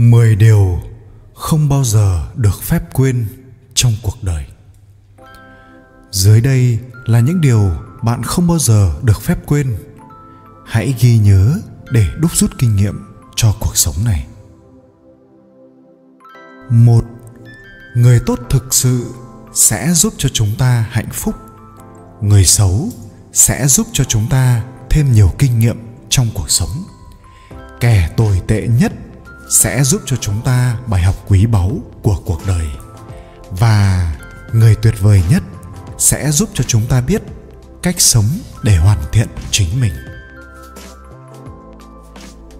10 điều không bao giờ được phép quên trong cuộc đời. Dưới đây là những điều bạn không bao giờ được phép quên. Hãy ghi nhớ để đúc rút kinh nghiệm cho cuộc sống này. Một, người tốt thực sự sẽ giúp cho chúng ta hạnh phúc. Người xấu sẽ giúp cho chúng ta thêm nhiều kinh nghiệm trong cuộc sống. Kẻ tồi tệ nhất sẽ giúp cho chúng ta bài học quý báu của cuộc đời. Và người tuyệt vời nhất sẽ giúp cho chúng ta biết cách sống để hoàn thiện chính mình.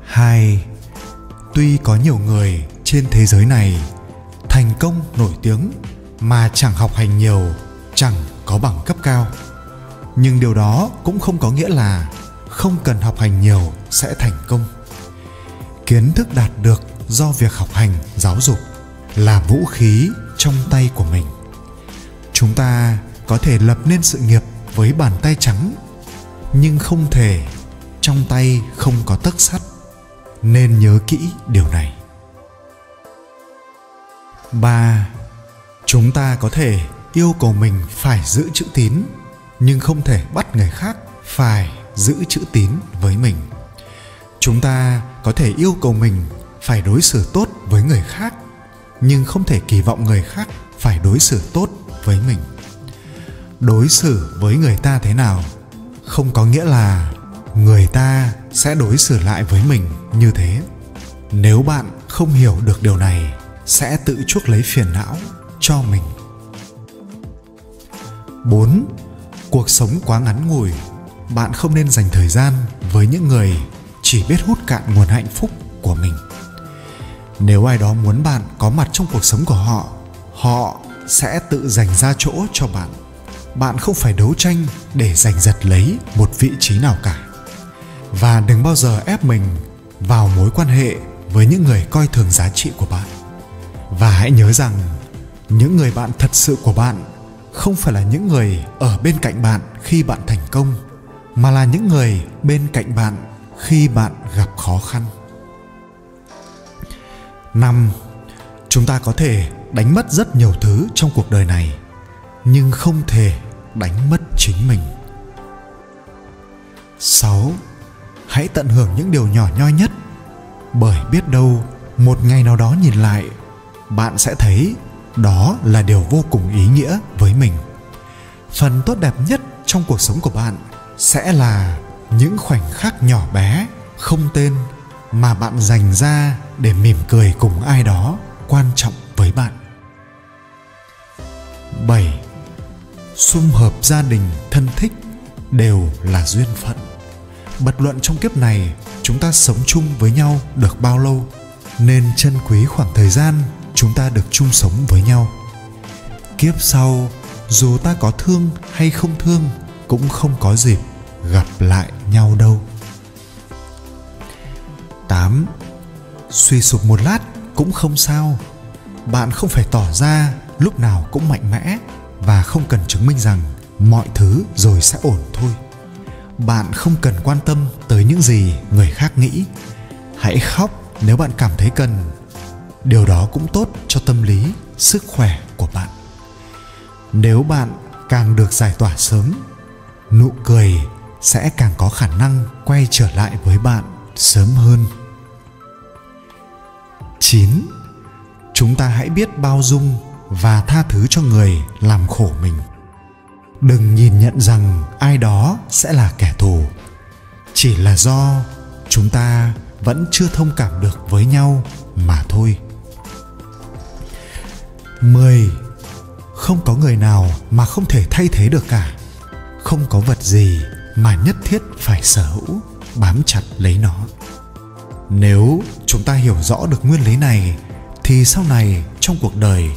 Hai, tuy có nhiều người trên thế giới này thành công nổi tiếng mà chẳng học hành nhiều, chẳng có bằng cấp cao, nhưng điều đó cũng không có nghĩa là không cần học hành nhiều sẽ thành công kiến thức đạt được do việc học hành, giáo dục là vũ khí trong tay của mình. Chúng ta có thể lập nên sự nghiệp với bàn tay trắng, nhưng không thể trong tay không có tấc sắt. Nên nhớ kỹ điều này. Ba, chúng ta có thể yêu cầu mình phải giữ chữ tín, nhưng không thể bắt người khác phải giữ chữ tín với mình. Chúng ta có thể yêu cầu mình phải đối xử tốt với người khác nhưng không thể kỳ vọng người khác phải đối xử tốt với mình. Đối xử với người ta thế nào không có nghĩa là người ta sẽ đối xử lại với mình như thế. Nếu bạn không hiểu được điều này sẽ tự chuốc lấy phiền não cho mình. 4. Cuộc sống quá ngắn ngủi, bạn không nên dành thời gian với những người chỉ biết hút cạn nguồn hạnh phúc của mình. Nếu ai đó muốn bạn có mặt trong cuộc sống của họ, họ sẽ tự dành ra chỗ cho bạn. Bạn không phải đấu tranh để giành giật lấy một vị trí nào cả. Và đừng bao giờ ép mình vào mối quan hệ với những người coi thường giá trị của bạn. Và hãy nhớ rằng những người bạn thật sự của bạn không phải là những người ở bên cạnh bạn khi bạn thành công mà là những người bên cạnh bạn khi bạn gặp khó khăn. 5. Chúng ta có thể đánh mất rất nhiều thứ trong cuộc đời này, nhưng không thể đánh mất chính mình. 6. Hãy tận hưởng những điều nhỏ nhoi nhất, bởi biết đâu một ngày nào đó nhìn lại, bạn sẽ thấy đó là điều vô cùng ý nghĩa với mình phần tốt đẹp nhất trong cuộc sống của bạn sẽ là những khoảnh khắc nhỏ bé, không tên, mà bạn dành ra để mỉm cười cùng ai đó quan trọng với bạn 7. Sum hợp gia đình, thân thích đều là duyên phận. Bật luận trong kiếp này chúng ta sống chung với nhau được bao lâu, nên trân quý khoảng thời gian chúng ta được chung sống với nhau kiếp sau, dù ta có thương hay không thương, cũng không có dịp gặp lại nhau đâu 8. Suy sụp một lát cũng không sao. Bạn không phải tỏ ra lúc nào cũng mạnh mẽ và không cần chứng minh rằng mọi thứ rồi sẽ ổn thôi. Bạn không cần quan tâm tới những gì người khác nghĩ. Hãy khóc nếu bạn cảm thấy cần điều đó cũng tốt cho tâm lý, sức khỏe của bạn nếu bạn càng được giải tỏa sớm, nụ cười sẽ càng có khả năng quay trở lại với bạn sớm hơn 9. Chúng ta hãy biết bao dung và tha thứ cho người làm khổ mình. Đừng nhìn nhận rằng ai đó sẽ là kẻ thù. Chỉ là do chúng ta vẫn chưa thông cảm được với nhau mà thôi. 10. Không có người nào mà không thể thay thế được cả. Không có vật gì mà nhất thiết phải sở hữu, bám chặt lấy nó. Nếu chúng ta hiểu rõ được nguyên lý này thì sau này trong cuộc đời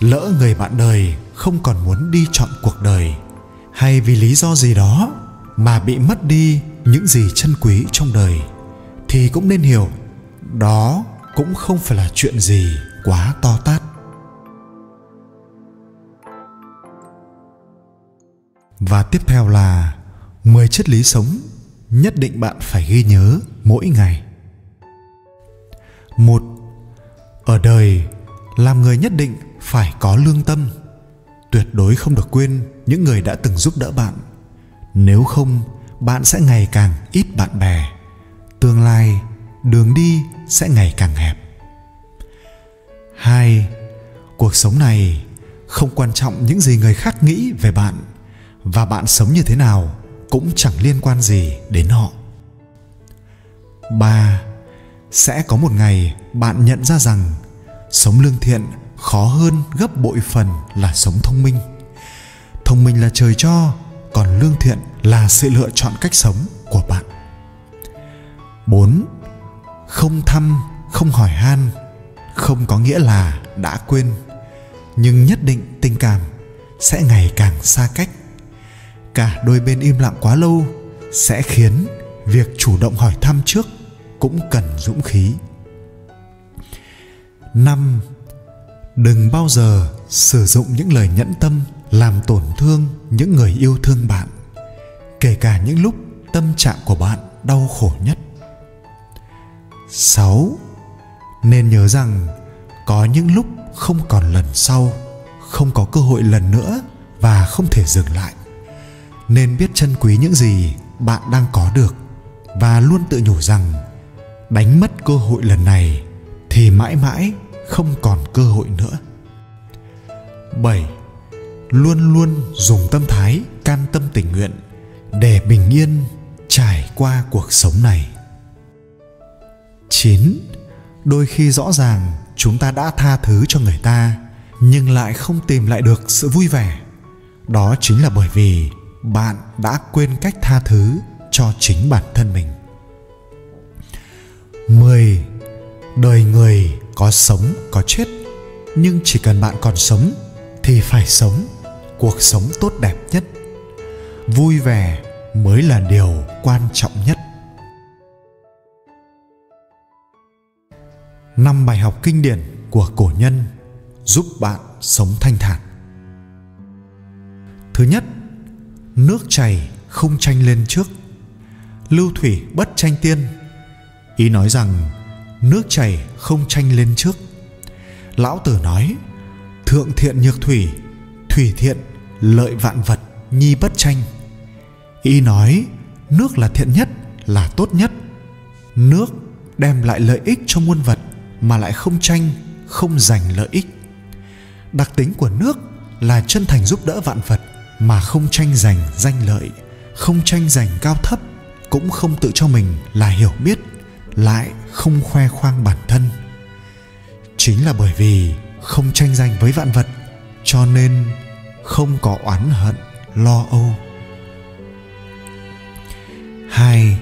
lỡ người bạn đời không còn muốn đi chọn cuộc đời hay vì lý do gì đó mà bị mất đi những gì chân quý trong đời thì cũng nên hiểu đó cũng không phải là chuyện gì quá to tát Và tiếp theo là 10 triết lý sống nhất định bạn phải ghi nhớ mỗi ngày. Một, ở đời làm người nhất định phải có lương tâm. Tuyệt đối không được quên những người đã từng giúp đỡ bạn. Nếu không bạn sẽ ngày càng ít bạn bè. Tương lai đường đi sẽ ngày càng hẹp. Hai cuộc sống này không quan trọng những gì người khác nghĩ về bạn và bạn sống như thế nào cũng chẳng liên quan gì đến họ ba sẽ có một ngày bạn nhận ra rằng sống lương thiện khó hơn gấp bội phần là sống thông minh thông minh là trời cho còn lương thiện là sự lựa chọn cách sống của bạn 4. Không thăm, không hỏi han không có nghĩa là đã quên, nhưng nhất định tình cảm sẽ ngày càng xa cách. Cả đôi bên im lặng quá lâu sẽ khiến việc chủ động hỏi thăm trước cũng cần dũng khí. 5. Đừng bao giờ sử dụng những lời nhẫn tâm làm tổn thương những người yêu thương bạn, kể cả những lúc tâm trạng của bạn đau khổ nhất. 6. Nên nhớ rằng có những lúc không còn lần sau, không có cơ hội lần nữa và không thể dừng lại. Nên biết trân quý những gì bạn đang có được và luôn tự nhủ rằng đánh mất cơ hội lần này thì mãi mãi không còn cơ hội nữa. 7. Luôn luôn dùng tâm thái, can tâm tình nguyện để bình yên trải qua cuộc sống này. 9. Đôi khi rõ ràng chúng ta đã tha thứ cho người ta nhưng lại không tìm lại được sự vui vẻ. Đó chính là bởi vì bạn đã quên cách tha thứ cho chính bản thân mình. 10. Đời người có sống có chết, nhưng chỉ cần bạn còn sống thì phải sống cuộc sống tốt đẹp nhất. Vui vẻ mới là điều quan trọng nhất. năm bài học kinh điển của cổ nhân giúp bạn sống thanh thản thứ nhất nước chảy không tranh lên trước. Lưu thủy bất tranh tiên. Ý nói rằng, nước chảy không tranh lên trước. Lão tử nói, thượng thiện nhược thủy thủy thiện, lợi vạn vật, nhi bất tranh. Ý nói, nước là thiện nhất, là tốt nhất. Nước đem lại lợi ích cho muôn vật, mà lại không tranh không giành lợi ích. Đặc tính của nước là chân thành giúp đỡ vạn vật mà không tranh giành danh lợi, không tranh giành cao thấp, cũng không tự cho mình là hiểu biết, lại không khoe khoang bản thân. Chính là bởi vì không tranh giành với vạn vật, cho nên không có oán hận, lo âu. Hai,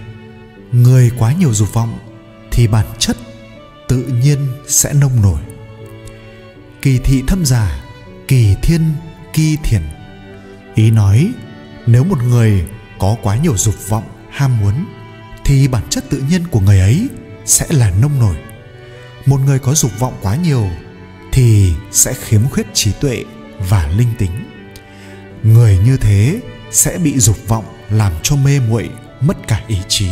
người quá nhiều dục vọng thì bản chất tự nhiên sẽ nông nổi. Kỳ thị thâm giả, kỳ thiên, kỳ thiền ý nói, nếu một người có quá nhiều dục vọng, ham muốn, thì bản chất tự nhiên của người ấy sẽ là nông nổi. Một người có dục vọng quá nhiều thì sẽ khiếm khuyết trí tuệ và linh tính. Người như thế sẽ bị dục vọng làm cho mê muội, mất cả ý chí,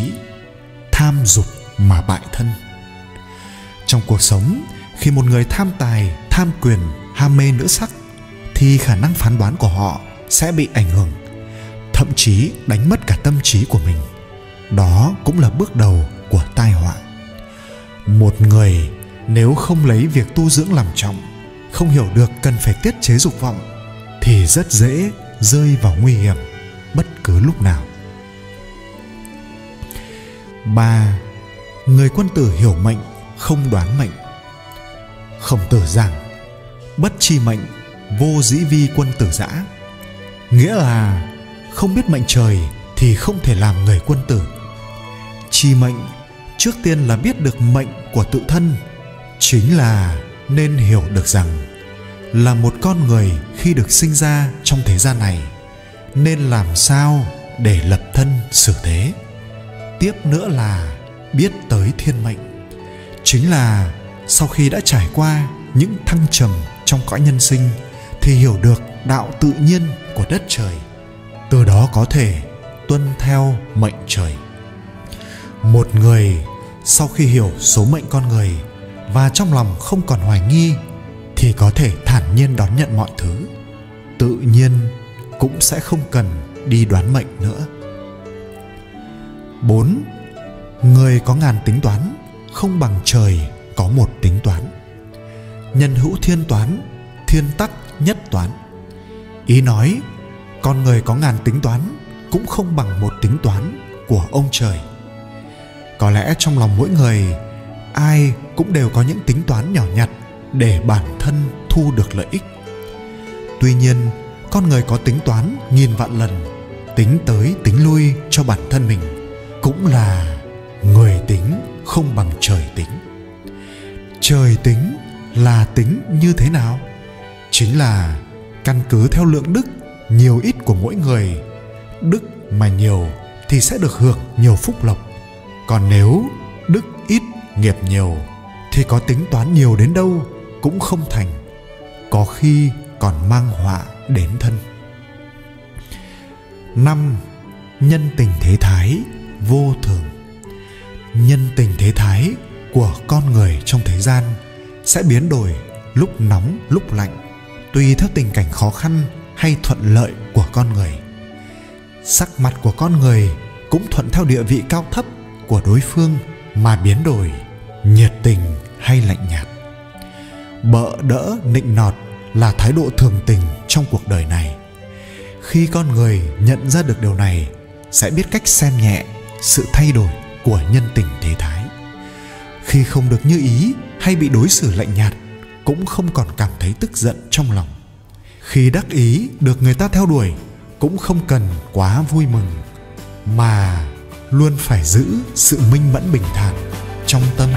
tham dục mà bại thân. Trong cuộc sống, khi một người tham tài, tham quyền, ham mê nữ sắc, thì khả năng phán đoán của họ sẽ bị ảnh hưởng, thậm chí đánh mất cả tâm trí của mình. Đó cũng là bước đầu của tai họa. Một người nếu không lấy việc tu dưỡng làm trọng, không hiểu được cần phải tiết chế dục vọng, thì rất dễ rơi vào nguy hiểm bất cứ lúc nào. Ba, người quân tử hiểu mệnh, không đoán mệnh. Khổng tử rằng bất chi mệnh, vô dĩ vi quân tử giã nghĩa là không biết mệnh trời thì không thể làm người quân tử. Chi mệnh trước tiên là biết được mệnh của tự thân, chính là nên hiểu được rằng là một con người khi được sinh ra trong thế gian này, nên làm sao để lập thân xử thế. Tiếp nữa là biết tới thiên mệnh, chính là sau khi đã trải qua những thăng trầm trong cõi nhân sinh thì hiểu được đạo tự nhiên của đất trời từ đó có thể tuân theo mệnh trời một người sau khi hiểu số mệnh con người và trong lòng không còn hoài nghi thì có thể thản nhiên đón nhận mọi thứ tự nhiên cũng sẽ không cần đi đoán mệnh nữa 4. Người có ngàn tính toán không bằng trời có một tính toán. Nhân hữu thiên toán, thiên tắc nhất toán. Ý nói, con người có ngàn tính toán cũng không bằng một tính toán của ông trời. Có lẽ trong lòng mỗi người, ai cũng đều có những tính toán nhỏ nhặt để bản thân thu được lợi ích. Tuy nhiên, con người có tính toán nghìn vạn lần, tính tới tính lui cho bản thân mình cũng là người tính không bằng trời tính trời tính là tính như thế nào chính là căn cứ theo lượng đức, nhiều ít của mỗi người. Đức mà nhiều thì sẽ được hưởng nhiều phúc lộc. Còn nếu đức ít, nghiệp nhiều thì có tính toán nhiều đến đâu cũng không thành, có khi còn mang họa đến thân. Năm, nhân tình thế thái, vô thường. Nhân tình thế thái của con người trong thế gian sẽ biến đổi lúc nóng, lúc lạnh tùy theo tình cảnh khó khăn hay thuận lợi của con người, sắc mặt của con người cũng thuận theo địa vị cao thấp của đối phương mà biến đổi, nhiệt tình hay lạnh nhạt. Bợ đỡ, nịnh nọt là thái độ thường tình trong cuộc đời này. Khi con người nhận ra được điều này, sẽ biết cách xem nhẹ sự thay đổi của nhân tình thế thái. Khi không được như ý hay bị đối xử lạnh nhạt cũng không còn cảm thấy tức giận trong lòng. Khi đắc ý được người ta theo đuổi, cũng không cần quá vui mừng, mà luôn phải giữ sự minh mẫn bình thản trong tâm.